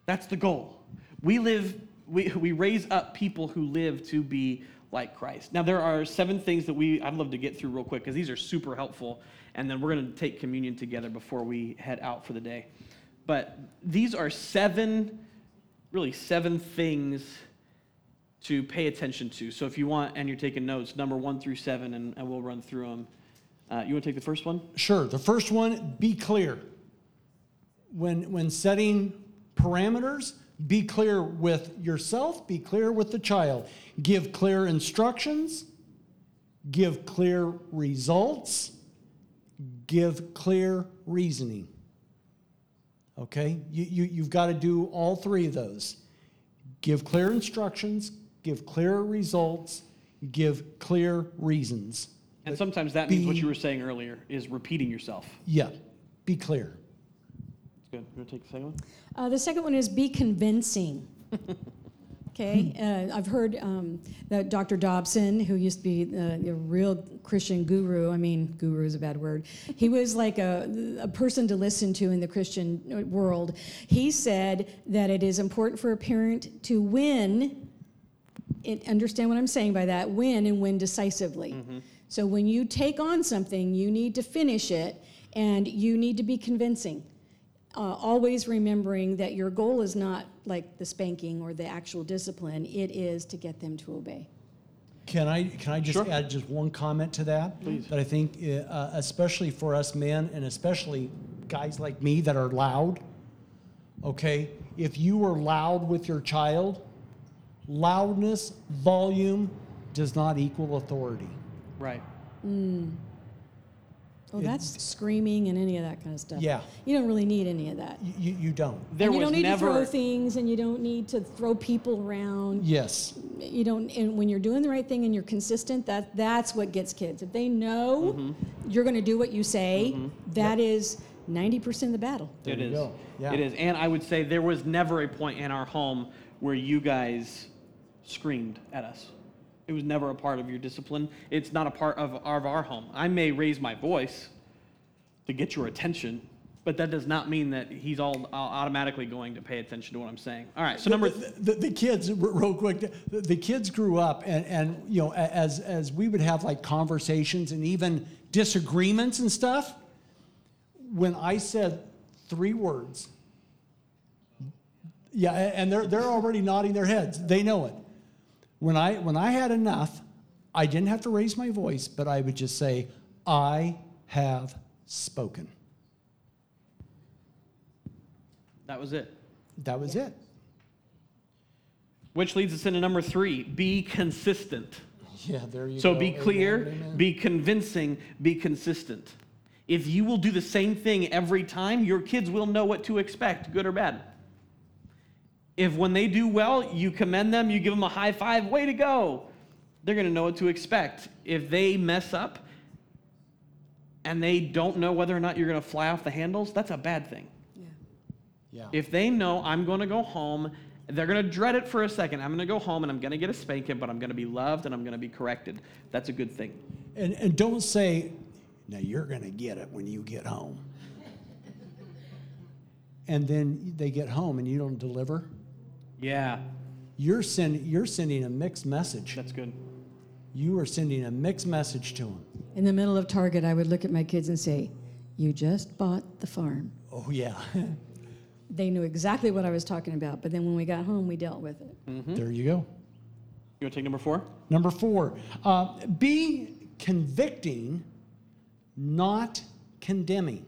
That's the goal. We live, we, we raise up people who live to be like Christ. Now, there are seven things that we, I'd love to get through real quick because these are super helpful. And then we're going to take communion together before we head out for the day. But these are seven, really seven things to pay attention to. So if you want and you're taking notes, number one through seven, and, and we'll run through them. Uh, you want to take the first one? Sure. The first one, be clear. When, when setting parameters, be clear with yourself, be clear with the child. Give clear instructions, give clear results, give clear reasoning. Okay? You, you, you've got to do all three of those. Give clear instructions, give clear results, give clear reasons. And sometimes that means what you were saying earlier is repeating yourself. Yeah, be clear. That's good. You want to take the second one? Uh, the second one is be convincing. Okay, uh, I've heard um, that Dr. Dobson, who used to be uh, a real Christian guru, I mean, guru is a bad word, he was like a, a person to listen to in the Christian world. He said that it is important for a parent to win, it, understand what I'm saying by that, win and win decisively. So when you take on something, you need to finish it and you need to be convincing uh, always remembering that your goal is not like the spanking or the actual discipline, it is to get them to obey. Can I, can I just Sure. add just one comment to that? Please. That I think, uh, especially for us men, and especially guys like me that are loud, okay? If you are loud with your child, loudness, volume does not equal authority. Right. Oh, that's screaming and any of that kind of stuff. Yeah. You don't really need any of that. You, you, you don't. There and you was don't need never. to throw things and you don't need to throw people around. Yes. You don't and when you're doing the right thing and you're consistent, that that's what gets kids. If they know Mm-hmm. you're going to do what you say, that is 90% of the battle. There it you is. go. Yeah. It is. And I would say there was never a point in our home where you guys screamed at us. It was never a part of your discipline. It's not a part of, of our home. I may raise my voice to get your attention, but that does not mean that he's all uh, automatically going to pay attention to what I'm saying. All right. So number. the, the, the kids real quick the, the kids grew up and, and you know as as we would have like conversations and even disagreements and stuff when i said three words yeah and they're they're already nodding their heads they know it when i when i had enough i didn't have to raise my voice but i would just say i have spoken That was it. that was it Which leads us into number three be consistent. yeah there you So go be Amen, clear, amen. be convincing, be consistent. If you will do the same thing every time, your kids will know what to expect, good or bad. If when they do well, you commend them, you give them a high five, way to go, they're going to know what to expect. If they mess up and they don't know whether or not you're going to fly off the handles, that's a bad thing. yeah yeah. If they know I'm going to go home, they're going to dread it for a second. I'm going to go home and I'm going to get a spanking, but I'm going to be loved and I'm going to be corrected. That's a good thing. And, and don't say, now you're going to get it when you get home. And then they get home and you don't deliver. Yeah, You're, send, you're sending a mixed message. that's good. You are sending a mixed message to them. In the middle of Target, I would look at my kids and say, You just bought the farm. Oh, yeah. They knew exactly what I was talking about, but then when we got home, we dealt with it. There you go. You want to take number four? Number four, uh, be convicting, not condemning.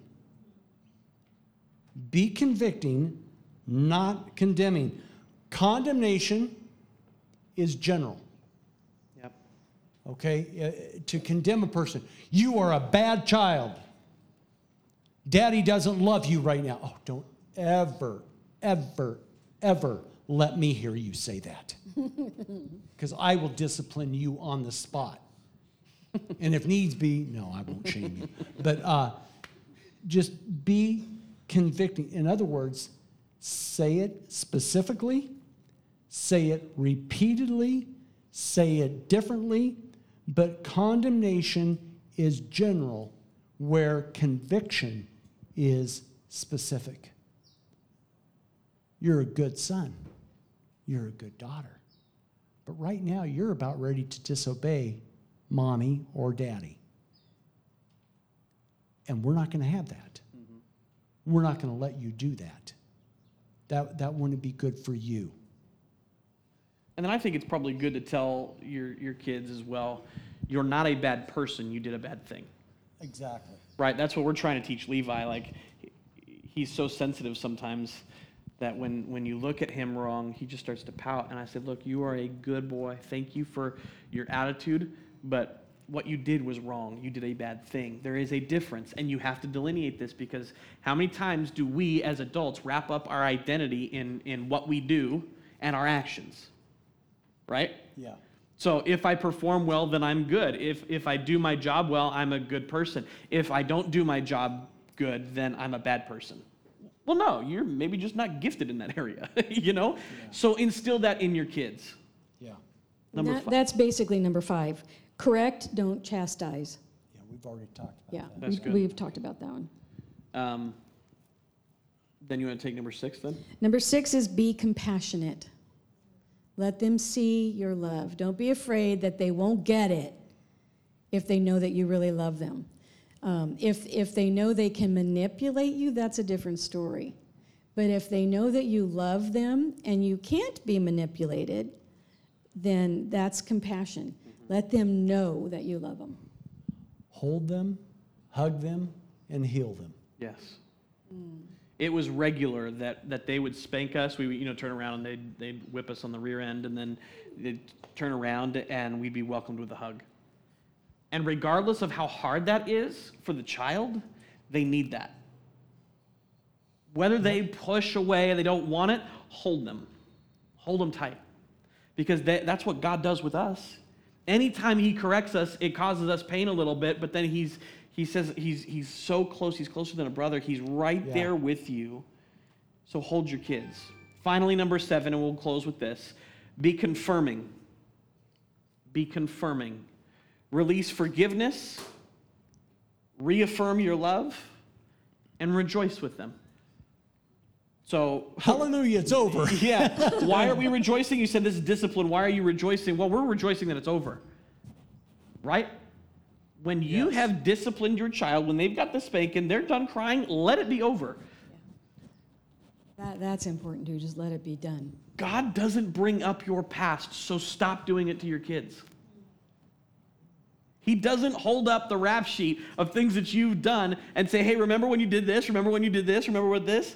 Be convicting, not condemning. Condemnation is general. Yep. okay? Uh, to condemn a person. You are a bad child. Daddy doesn't love you right now. Oh, don't ever, ever, ever let me hear you say that. Because I will discipline you on the spot. and if needs be, no, I won't shame you. But uh, just be convicting. In other words, say it specifically, say it repeatedly, say it differently, but condemnation is general, where conviction is specific. You're a good son, you're a good daughter. But right now, you're about ready to disobey mommy or daddy. And we're not going to have that. Mm-hmm. We're not going to let you do that. That, that wouldn't be good for you. And then I think it's probably good to tell your, your kids as well you're not a bad person, you did a bad thing. Exactly. Right? That's what we're trying to teach Levi. Like, he's so sensitive sometimes that when, when you look at him wrong, he just starts to pout. And I said, Look, you are a good boy. Thank you for your attitude, but what you did was wrong. You did a bad thing. There is a difference, and you have to delineate this because how many times do we as adults wrap up our identity in, in what we do and our actions? Right? Yeah. So if I perform well, then I'm good. If, if I do my job well, I'm a good person. If I don't do my job good, then I'm a bad person. Well, no, you're maybe just not gifted in that area, you know? Yeah. So instill that in your kids. Yeah. Number that, five. That's basically number five. Correct, don't chastise. Yeah, we've already talked about yeah, that. That's we, good. we've talked about that one. Um, then you want to take number six then? Number six is be compassionate. Let them see your love. Don't be afraid that they won't get it if they know that you really love them. Um, if, if they know they can manipulate you, that's a different story. But if they know that you love them and you can't be manipulated, then that's compassion. Mm-hmm. Let them know that you love them. Hold them, hug them, and heal them. Yes. Mm it was regular that, that they would spank us. We would, you know, turn around and they'd, they'd whip us on the rear end, and then they'd turn around and we'd be welcomed with a hug. And regardless of how hard that is for the child, they need that. Whether they push away and they don't want it, hold them. Hold them tight. Because they, that's what God does with us. Anytime He corrects us, it causes us pain a little bit, but then He's, he says he's, he's so close, he's closer than a brother. He's right yeah. there with you. So hold your kids. Finally, number seven, and we'll close with this be confirming. Be confirming. Release forgiveness, reaffirm your love, and rejoice with them. So, hallelujah, it's over. yeah. Why are we rejoicing? You said this is discipline. Why are you rejoicing? Well, we're rejoicing that it's over. Right? When you yes. have disciplined your child, when they've got the spanking, they're done crying, let it be over. That, that's important too. Just let it be done. God doesn't bring up your past, so stop doing it to your kids. He doesn't hold up the rap sheet of things that you've done and say, hey, remember when you did this? Remember when you did this? Remember what this?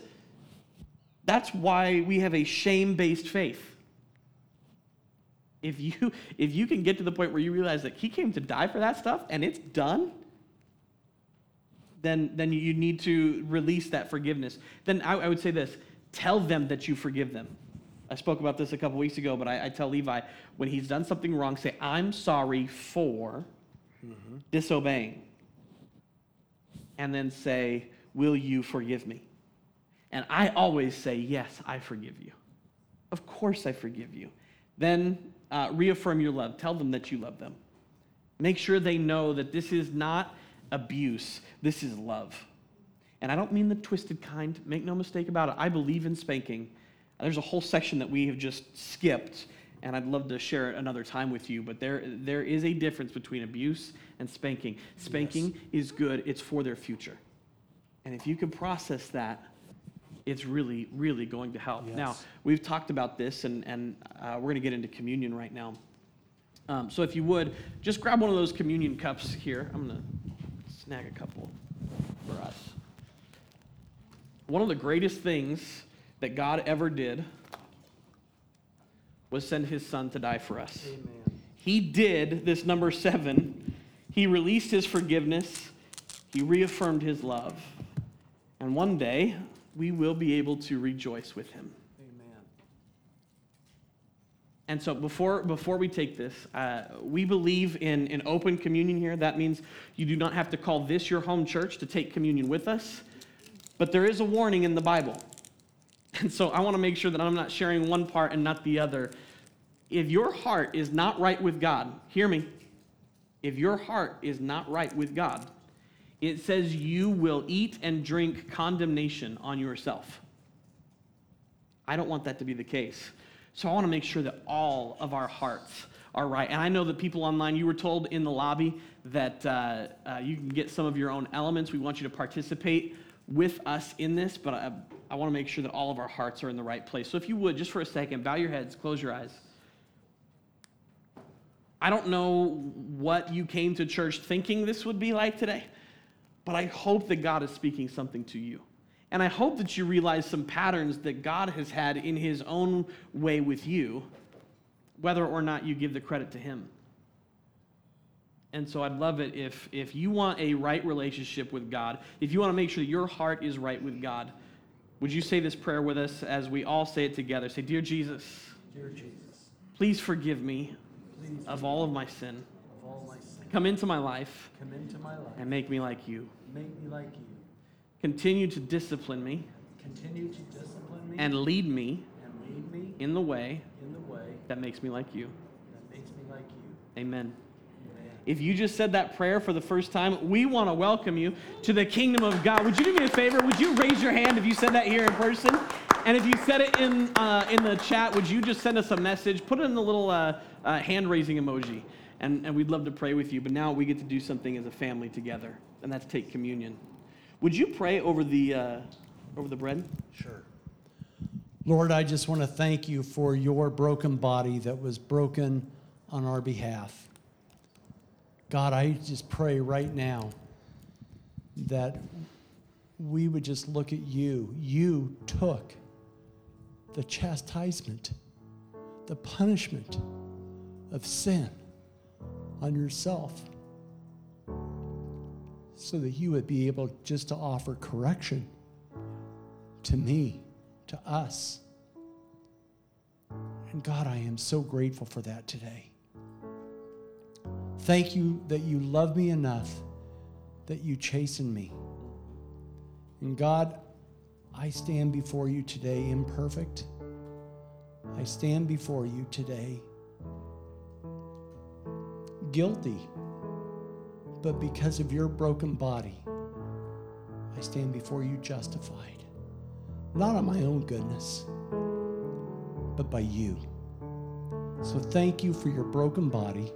That's why we have a shame based faith if you if you can get to the point where you realize that he came to die for that stuff and it's done then then you need to release that forgiveness. Then i, I would say this tell them that you forgive them. I spoke about this a couple weeks ago but I, I, tell levi when he's done something wrong say i'm sorry for mm-hmm. disobeying. And then say will you forgive me? And i always say yes i forgive you. Of course i forgive you. Then uh, reaffirm your love. Tell them that you love them. Make sure they know that this is not abuse, this is love. And I don't mean the twisted kind, make no mistake about it. I believe in spanking. There's a whole section that we have just skipped, and I'd love to share it another time with you, but there, there is a difference between abuse and spanking. Spanking yes. is good, it's for their future. And if you can process that, it's really, really going to help. Yes. Now, we've talked about this, and, and uh, we're going to get into communion right now. Um, so, if you would, just grab one of those communion cups here. I'm going to snag a couple for us. One of the greatest things that God ever did was send his son to die for us. Amen. He did this number seven. He released his forgiveness, he reaffirmed his love. And one day, we will be able to rejoice with him. Amen. And so before, before we take this, uh, we believe in, in open communion here. That means you do not have to call this your home church to take communion with us. But there is a warning in the Bible. And so I want to make sure that I'm not sharing one part and not the other. If your heart is not right with God, hear me. If your heart is not right with God, it says you will eat and drink condemnation on yourself. I don't want that to be the case. So I want to make sure that all of our hearts are right. And I know that people online, you were told in the lobby that uh, uh, you can get some of your own elements. We want you to participate with us in this, but I, I want to make sure that all of our hearts are in the right place. So if you would, just for a second, bow your heads, close your eyes. I don't know what you came to church thinking this would be like today, but I hope that God is speaking something to you. And I hope that you realize some patterns that God has had in His own way with you, whether or not you give the credit to Him. And so I'd love it if, if you want a right relationship with God, if you want to make sure your heart is right with God, would you say this prayer with us as we all say it together? Say, Dear Jesus, Dear Jesus, please forgive me please of all of my sin. of all my sin, Come into my life come into my life. and make me like you. Make me like you. Continue to discipline me Continue to discipline me and lead me and lead me in the way in the way that makes me like you. that makes me like you. Amen. Amen. If you just said that prayer for the first time, we want to welcome you to the kingdom of God. Would you do me a favor? Would you raise your hand if you said that here in person? And if you said it in, uh, in the chat, would you just send us a message? Put it in the little uh, uh, hand raising emoji. And, and we'd love to pray with you. But now we get to do something as a family together, and that's take communion. Would you pray over the, uh, over the bread? Sure. Lord, I just want to thank you for your broken body that was broken on our behalf. God, I just pray right now that we would just look at you. You took the chastisement, the punishment of sin on yourself so that you would be able just to offer correction to me, to us. And God, I am so grateful for that today. Thank you that you love me enough that you chasten me. And God, I stand before you today imperfect. I stand before you today guilty. But because of your broken body, I stand before you justified. Not on my own goodness, but by you. So thank you for your broken body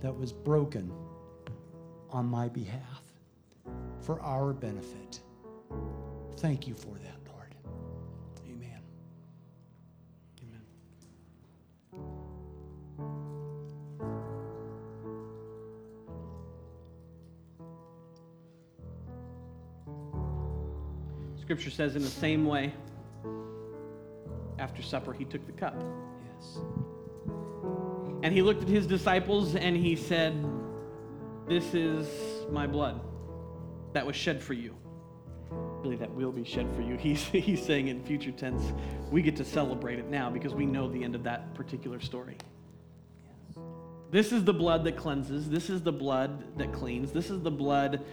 that was broken on my behalf for our benefit. Thank you for that, Scripture says, in the same way, after supper, he took the cup. Yes. And he looked at his disciples and he said, This is my blood that was shed for you. Really, that will be shed for you. He's, he's saying in future tense, we get to celebrate it now because we know the end of that particular story. This is the blood that cleanses. This is the blood that cleans. This is the blood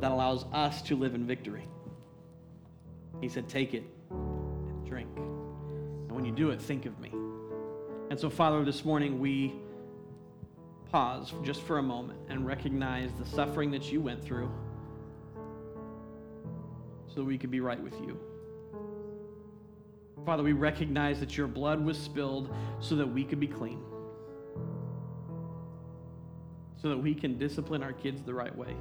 that allows us to live in victory. He said, Take it and drink. And when you do it, think of me. And so, Father, this morning we pause just for a moment and recognize the suffering that you went through so that we could be right with you. Father, we recognize that your blood was spilled so that we could be clean, so that we can discipline our kids the right way,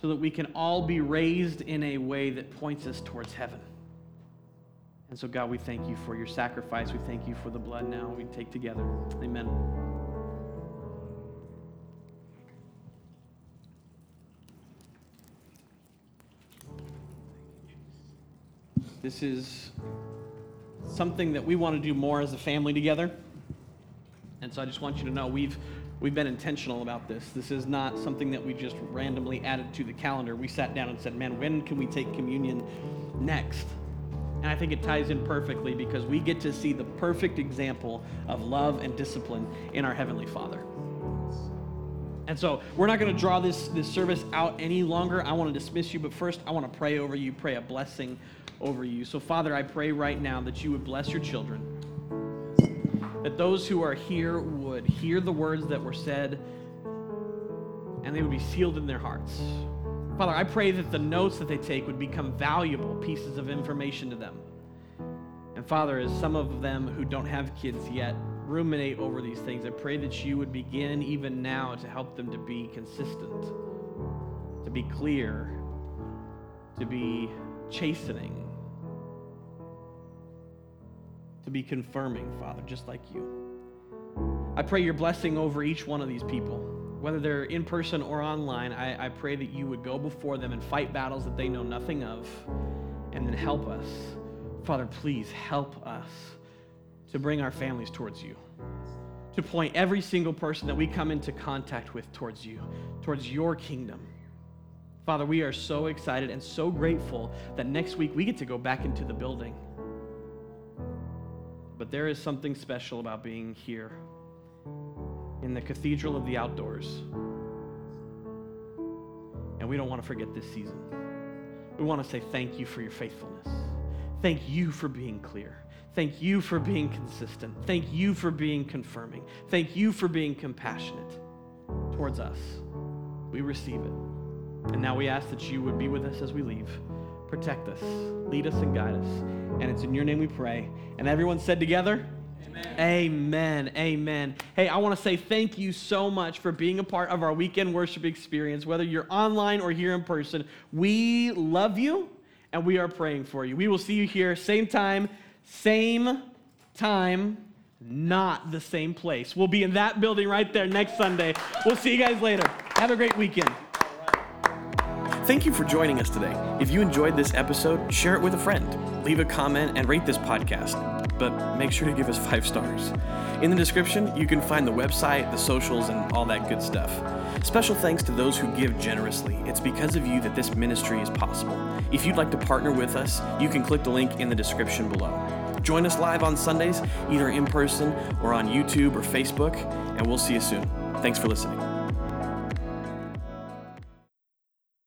so that we can all be raised in a way that points us towards heaven. And so, God, we thank you for your sacrifice. We thank you for the blood now we take together. Amen. This is something that we want to do more as a family together. And so I just want you to know we've we've been intentional about this. This is not something that we just randomly added to the calendar. We sat down and said, "Man, when can we take communion next?" And I think it ties in perfectly because we get to see the perfect example of love and discipline in our heavenly Father. And so we're not going to draw this, this service out any longer. I want to dismiss you, but first I want to pray over you, pray a blessing over you. So, Father, I pray right now that you would bless your children, that those who are here would hear the words that were said, and they would be sealed in their hearts. Father, I pray that the notes that they take would become valuable pieces of information to them. And Father, as some of them who don't have kids yet ruminate over these things. I pray that you would begin even now to help them to be consistent, to be clear, to be chastening, to be confirming, Father, just like you. I pray your blessing over each one of these people, whether they're in person or online. I, I pray that you would go before them and fight battles that they know nothing of, and then help us. Father, please help us to bring our families towards you, to point every single person that we come into contact with towards you, towards your kingdom. Father, we are so excited and so grateful that next week we get to go back into the building. But there is something special about being here in the cathedral of the outdoors. And we don't want to forget this season. We want to say thank you for your faithfulness. Thank you for being clear. Thank you for being consistent. Thank you for being confirming. Thank you for being compassionate towards us. We receive it. And now we ask that you would be with us as we leave. Protect us, lead us, and guide us. And it's in your name we pray. And everyone said together. Amen. Amen. Hey, I want to say thank you so much for being a part of our weekend worship experience, whether you're online or here in person. We love you and we are praying for you. We will see you here, same time, same time, not the same place. We'll be in that building right there next Sunday. We'll see you guys later. Have a great weekend. Thank you for joining us today. If you enjoyed this episode, share it with a friend, leave a comment, and rate this podcast. But make sure to give us five stars. In the description, you can find the website, the socials, and all that good stuff. Special thanks to those who give generously. It's because of you that this ministry is possible. If you'd like to partner with us, you can click the link in the description below. Join us live on Sundays, either in person or on YouTube or Facebook, and we'll see you soon. Thanks for listening.